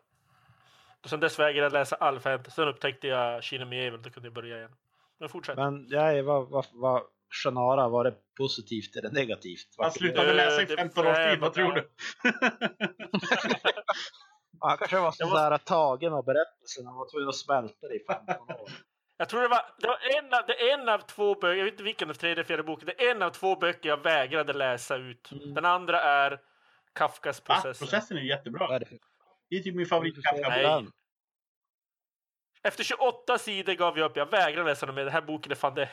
Och sen dess vägrade jag läsa all fantasy. Sen upptäckte jag Kina Medieval, då kunde jag börja igen. Men fortsätt. Men ja, vad, vad, vad Shannara, var det positivt eller negativt? Han Vart det- slutade läsa i det- 15 års tid, vad tror du? Han kanske var så Jag måste- där tagen av berättelsen, han var tvungen att smälta det i 15 år. Jag tror det var, det var en, av, det en av två böcker, jag vet inte vilken av tredje, fjärde boken, det är en av två böcker jag vägrade läsa ut. Mm. Den andra är Kafkas processen. Processen är jättebra. Det är typ min favorit vad är det för fel Kafka. på Nej. den? Efter 28 sidor gav jag upp, jag vägrar läsa dem mer. Den här boken är fan det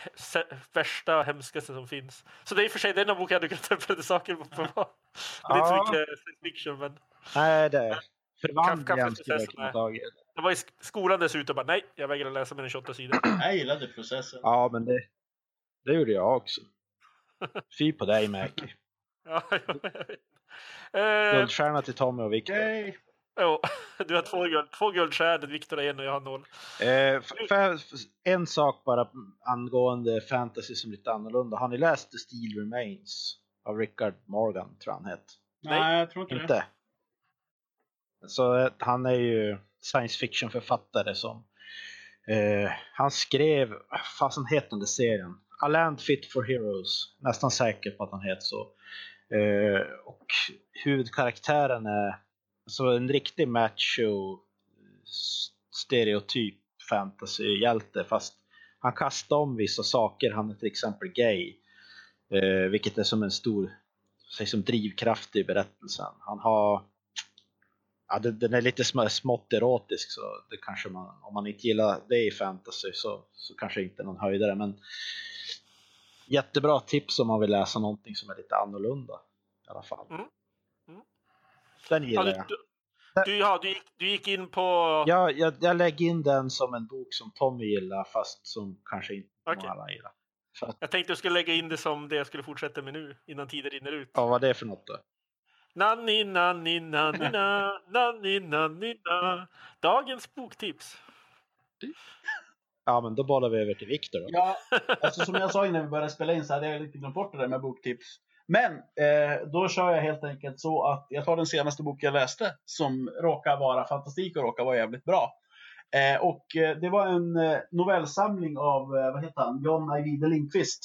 värsta och hemskaste som finns. Så det är i och för sig den boken jag hade kunnat öppna saker på. Det är inte så mycket science fiction men Nej, det är förvandlingen skulle jag kunna tagit. det var i sk- skolan dessutom bara nej, jag vägrar läsa mer än 28 sidor. Jag gillade processen. Ja, men det, det gjorde jag också. Fy på dig, Mäki. Ja, jag vet. Eh, Guldstjärna till Tommy och Viktor. Jo, du har två, guld, två guldstjärnor, Viktor har en och jag har noll. Eh, för, en sak bara angående fantasy som är lite annorlunda. Har ni läst The Steel Remains? Av Richard Morgan, tror jag han heter. Nej, jag tror inte det. Inte? Så eh, han är ju science fiction författare som eh, han skrev, fasen heter den där serien? A Land Fit for Heroes. Nästan säker på att han heter så. Eh, och huvudkaraktären är så en riktig macho stereotyp fantasyhjälte fast han kastar om vissa saker. Han är till exempel gay. Eh, vilket är som en stor liksom, drivkraft i berättelsen. Han har Ja, den, den är lite smått erotisk så det kanske man, om man inte gillar det i fantasy så, så kanske inte någon höjdare men jättebra tips om man vill läsa någonting som är lite annorlunda i alla fall. Mm. Den Ja, gillar du, jag. du, du, ja, du, gick, du gick in på... Ja, jag, jag lägger in den som en bok som Tommy gillar fast som kanske inte Okej. alla gillar. Att, Jag tänkte jag skulle lägga in det som det jag skulle fortsätta med nu innan tiden rinner ut. ja, vad är det för något då? Nanni, nanni, nanni, na, nanni, nanni, na. Dagens boktips. Ja men då bollar vi över till Viktor då. Ja, alltså som jag sa innan vi började spela in så hade jag lite glömt bort det där med boktips. Men eh, då kör jag helt enkelt så att jag tar den senaste boken jag läste som råkar vara fantastik och råkar vara jävligt bra. Eh, och eh, det var en eh, novellsamling av, eh, vad heter han, John Ajvide Lindqvist.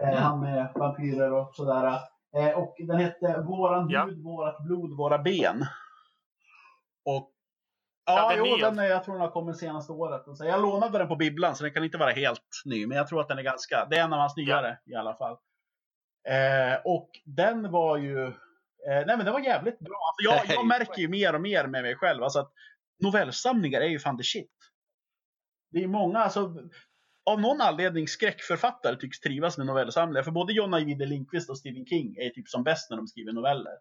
Eh, han med vampyrer och sådär. Och den hette Våran Ja. hud, vårat blod, våra ben. Och Ja, Ja, den jo, den är, jag tror den har kommit senaste året. Jag lånade den på bibblan, så den kan inte vara helt ny. Men jag tror att den är ganska, det är en av hans nyare i alla fall. Eh, och den var ju, eh, nej men den var jävligt bra. Alltså jag, jag märker ju mer och mer med mig själv, alltså att novellsamlingar är ju fan the shit. Det är många, alltså, av någon anledning skräckförfattare tycks trivas med novellsamlingar. För både John Ajvide Lindqvist och Stephen King är typ som bäst när de skriver noveller.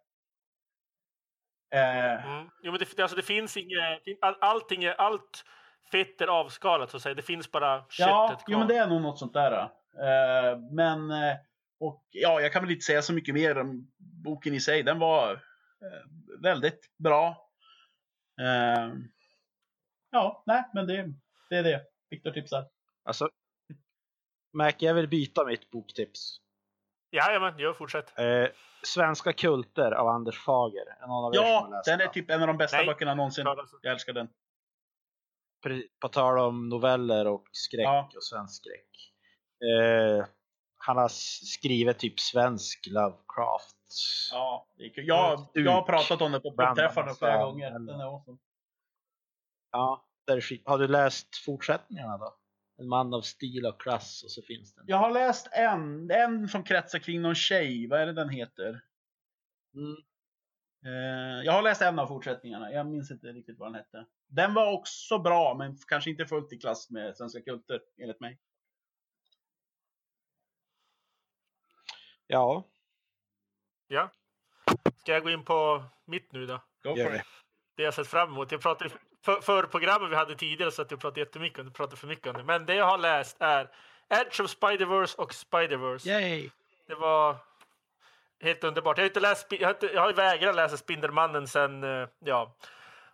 Eh, Mm. Jo, men det, alltså, det finns inget... All, allting är... Allt fett är avskalat så att säga. Det finns bara köttet Ja, kvar. jo, men det är nog något sånt där. Eh, men, eh, och ja, jag kan väl inte säga så mycket mer om boken i sig. Den var eh, väldigt bra. Eh, ja, nej, men det, det är det. Viktor tipsar. Alltså, Mac, jag vill byta mitt boktips. Jajamän, jo, fortsätt. Eh, Svenska kulter av Anders Fager. Er Ja, den är typ en av de bästa Nej. böckerna någonsin. Alltså. Jag älskar den. På tal om noveller och skräck Ja. och svensk skräck. Eh, han har skrivit typ svensk Lovecraft. Ja, det. Jag, jag har pratat om det på Bland träffarna annat, flera gånger. Den är awesome. Ja, det. Har du läst fortsättningarna då? En man av stil och klass och så finns den. Jag har läst en, en som kretsar kring någon tjej. Vad är det den heter? Mm. Eh, jag har läst en av fortsättningarna. Jag minns inte riktigt vad den hette. Den var också bra, men kanske inte fullt i klass med Svenska Kulter, enligt mig. Ja, Ja. Ska jag gå in på mitt nu då? Go gör for det. it. Det jag sett fram emot. Jag pratade, för, för programmet vi hade tidigare så att jag pratade jättemycket om det, pratade för mycket om det. Men det jag har läst är Edge of Spider-Verse och Spider-Verse. Yay! Det var helt underbart. Jag har, inte läst, jag har, inte, jag har vägrat läsa Spindelmannen sen eh, ja,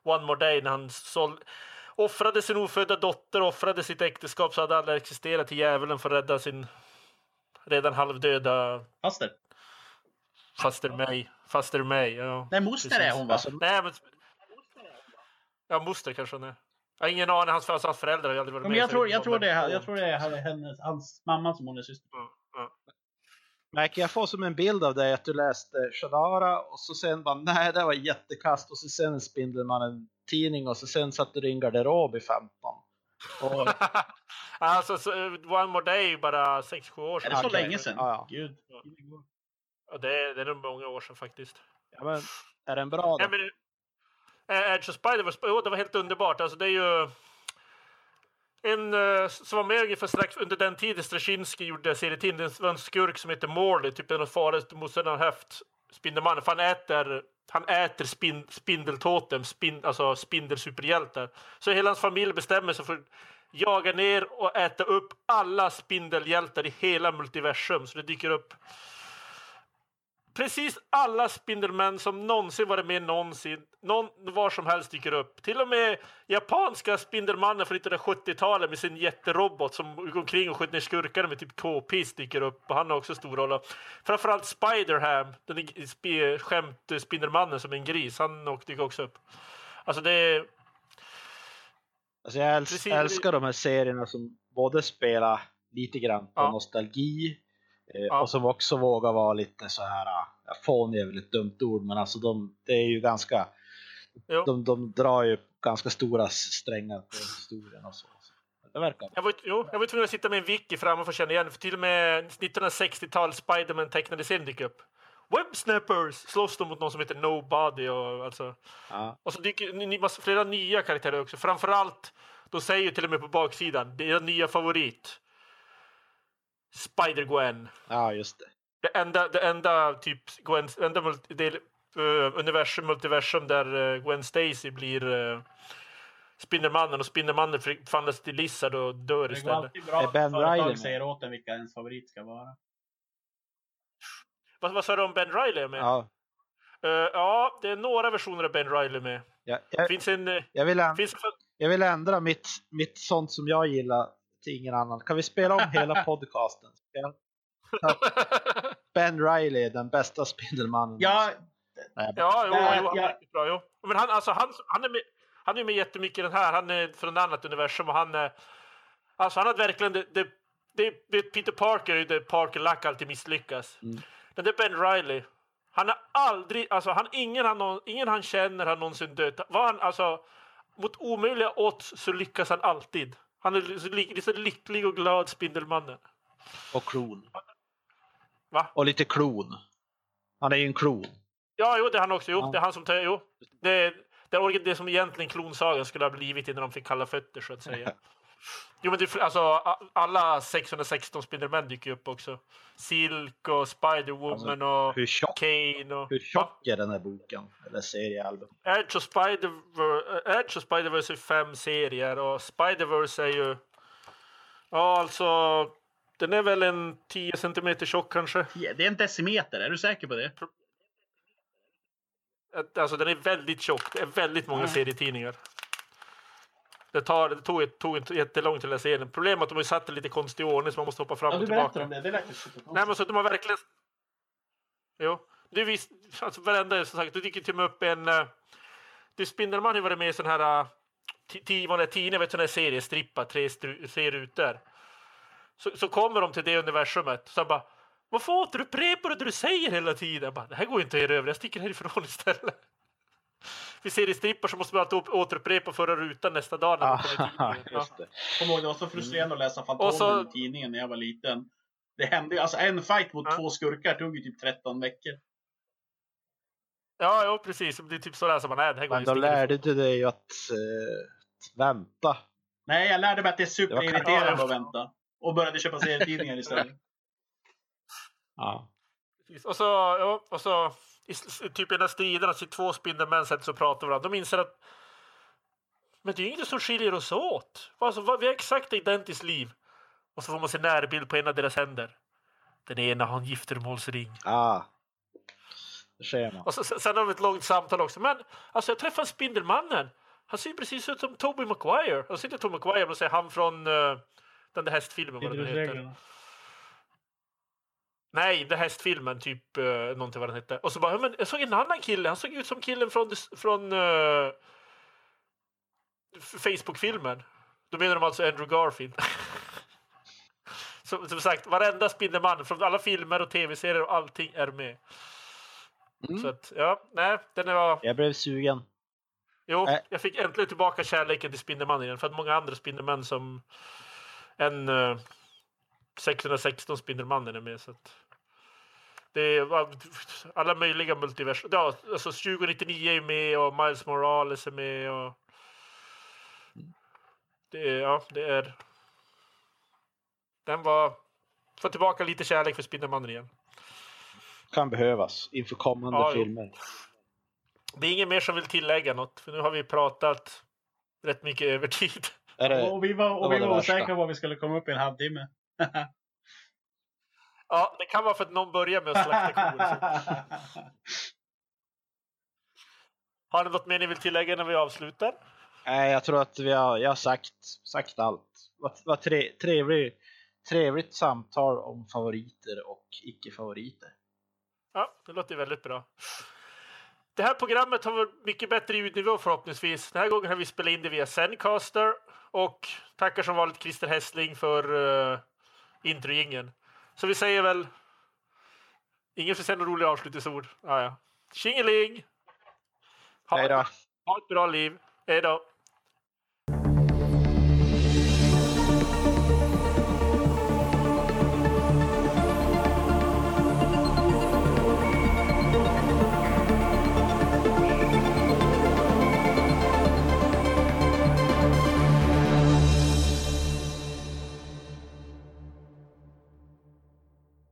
One More Day när han såld, offrade sin ofödda dotter, offrade sitt äktenskap så hade alla existerat till djävulen för att rädda sin redan halvdöda Faster. faster May. Faster May, ja. Nej, moster Precis. är hon va? Alltså, Nej, men... Ja, moster kanske hon är. Jag har ingen aning, hans, hans föräldrar har aldrig varit Men med. jag tror, jag tror det är, jag tror det är hennes, hans mamma som hon är syster. Ja, ja. Märker jag får som en bild av dig att du läste Shadara och så sen bara nej det var jättekast och så sen Spindelmannen tidning och så sen satt du i en garderob i 15. Och, alltså, så, One More Day är bara 6-7 år Är sedan. det så Okej. länge sedan? Ja, ja. Gud. Ja, det, är, det är nog många år sedan faktiskt. ja, men, är den bra Nej, då? men, eh, Edge of Spider-Verse, jo, det var helt underbart. Alltså, det är ju en eh, som var med ungefär strax under den tiden Straczynski gjorde serietidningen. Det var en skurk som heter Morley, typ en av farligaste motståndarna han haft. Spindelmannen, för han äter, han äter spin, spindeltotem, spin, alltså spindelsuperhjältar. Så hela hans familj bestämmer sig för att jaga ner och äta upp alla spindelhjältar i hela multiversum. Så det dyker upp precis alla Spindelmän som någonsin varit med någonsin, någon, var som helst dyker upp. Till och med japanska Spindelmannen från 1970-talet med sin jätterobot som går omkring och skjuter ner skurkar med typ k-piss dyker upp. Och han har också stor roll. Framförallt Spiderham, den spe- skämt Spindelmannen som en gris, han och- dyker också upp. Alltså det är... Alltså jag äls Precis, älskar de här serierna som både spelar lite grann på Ja. nostalgi Ja. och som också vågar vara lite så här, ja, fånig är väl ett dumt ord men alltså de, det är ju ganska, Jo. de, de drar ju ganska stora strängar på historien och så. Det verkar Jag var, jo, jag var tvungen att sitta med en wiki framme för att känna igen, för till och med 1960-tal Spiderman tecknade serien dyker upp. Websnappers slåss de mot någon som heter Nobody och alltså... ja. Och så dyker flera nya karaktärer också. Framförallt, de säger till och med på baksidan, deras nya favorit. Spider-Gwen. ja, just det. Det enda, det enda typ Gwen, enda multi, del, eh, universum, multiversum där eh, Gwen Stacy blir uh, Spindelmannen och Spindelmannen förvandlas till Lizard och dör Det går istället. alltid bra Ben företag med? säger åt en vilka ens favorit ska vara. Vad, vad sa du om Ben Riley är med? Ja, Eh, ja, det är några versioner av Ben Riley med. jag, Det jag, finns en... jag, vill ändra, finns en jag vill ändra mitt, mitt sånt som jag gillar till ingen annan. Kan vi spela om hela podcasten? Ben Riley är den bästa Spindelmannen. Ja, Nej, Ja, jo, jo, han är bra. Jo. Men han, alltså, han, han, är med, han är med jättemycket i den här. Han är från ett annat universum och han är... Alltså han har verkligen... Det, det, det, det, Peter Parker är det Parker Luck alltid misslyckas. Mm. Den där Ben Riley. Han har aldrig... Alltså han, ingen, han, ingen han känner har någonsin dött. Var han, alltså, mot omöjliga odds så lyckas han alltid. Han är så lycklig och glad, Spindelmannen. Och klon. Va? Och lite klon. Han är ju en klon. Ja, jo, det är han också. Jo, Ja. det är han som. Jo. Det är det, är det som egentligen klonsagan skulle ha blivit innan de fick kalla fötter, så att säga. jo, men det, alltså, alla 616 Spindelmän dyker upp också. Silk och Spider-Woman och Hur tjock, Kane och... hur tjock är den här boken? Eller seriealbum? Edge och Spider-Verse och Spider-Verse är fem serier och Spider-Verse är ju... Ja, alltså... Den är väl en 10 centimeter tjock kanske. ja, det är en decimeter. Är du säker på det? Alltså den är väldigt tjock. Det är väldigt många Mm. serietidningar. Det, tar, det tog, ett- tog inte jättelångt till att läsa igenom. Problemet är att de har satt det lite konstig ordning så man måste hoppa fram Ja, och du tillbaka. om det. Det. Nej men så de har verkligen... Jo. Är visst, alltså varenda, som sagt, det dyker till och med upp en... Uh, det Spindelman har ju varit med i sån här... Tio vanliga tidningar, vet du, sån här seriestrippa, tre, tre rutor. Så, så kommer de till det universumet. Så bara... Varför återupprepar du det du säger hela tiden? Jag bara, det här går ju inte att över, jag sticker härifrån istället. Vid seriestrippar så måste man alltid återupprepa förra rutan nästa dag när man Ah. Ja. just det. Kommer ihåg, det var så frustrerande att läsa Fantomen så- i tidningen när jag var liten. Det hände ju, alltså en fight mot Ja. två skurkar tog ju typ 13 veckor. Ja, ja, precis. Det är typ så läser man är. Men då lärde du dig ju att eh, vänta. Nej, jag lärde mig att det är superirriterande att vänta. Och började köpa serietidningar istället. Ja. Precis. Och så, ja, och så i typ i den här striden, att två Spindelmän sätter sig och pratar med varandra. De inser att Men det är ju inget som skiljer oss åt. Alltså, vad- vi har exakt identiskt liv. Och så får man se närbild på en av deras händer. Den ena har en giftermålsring. Ah. Det ser man. Och så, sen har vi ett långt samtal också. Men alltså jag träffade Spindelmannen. Han ser ju precis ut som Tobey Maguire. Alltså inte Tobey Maguire, men säger han från uh, den där hästfilmen. Vad den heter. Nej, den hästfilmen, typ uh, någonting vad den hette. Och så bara, "Ja, men jag såg en annan kille. Han såg ut som killen från, från uh, Facebook-filmen. Då menar de alltså Andrew Garfield. som, som sagt, varenda Spindelman från alla filmer och tv-serier och allting är med. Mm. Så att, ja, nej, den var... Jag blev sugen. Jo, Äh. jag fick äntligen tillbaka kärleken till Spindelmannen igen. För att många andra Spindelmän som en uh, 616 Spindelmannen är med. Så att det var alla möjliga multivers. Ja, alltså 2099 är med och Miles Morales är med. Och det är, ja, det är... Den var... Få tillbaka lite kärlek för Spindelmannen igen. Kan behövas inför kommande Ja, filmer. Det är ingen mer som vill tillägga något. För nu har vi pratat rätt mycket övertid. Är det, Och vi var, och vi var osäkra på att vi skulle komma upp i en halvtimme. Ja, det kan vara för att någon börjar med att slakta kor. Har ni något mer ni vill tillägga när vi avslutar? Nej, jag tror att vi har, jag har sagt, sagt allt. Vad vad tre, trevlig, trevligt samtal om favoriter och icke-favoriter. Ja, det låter väldigt bra. Det här programmet har mycket bättre ljudnivå förhoppningsvis. Den här gången har vi spelat in det via Zencaster. Och tackar som vanligt Christer Hessling för uh, introjingeln. Så vi säger väl... Ingen får säga några roliga avslutningsord. Ah, ja. Tjingeling! Ha, ha ett bra liv. Hej då!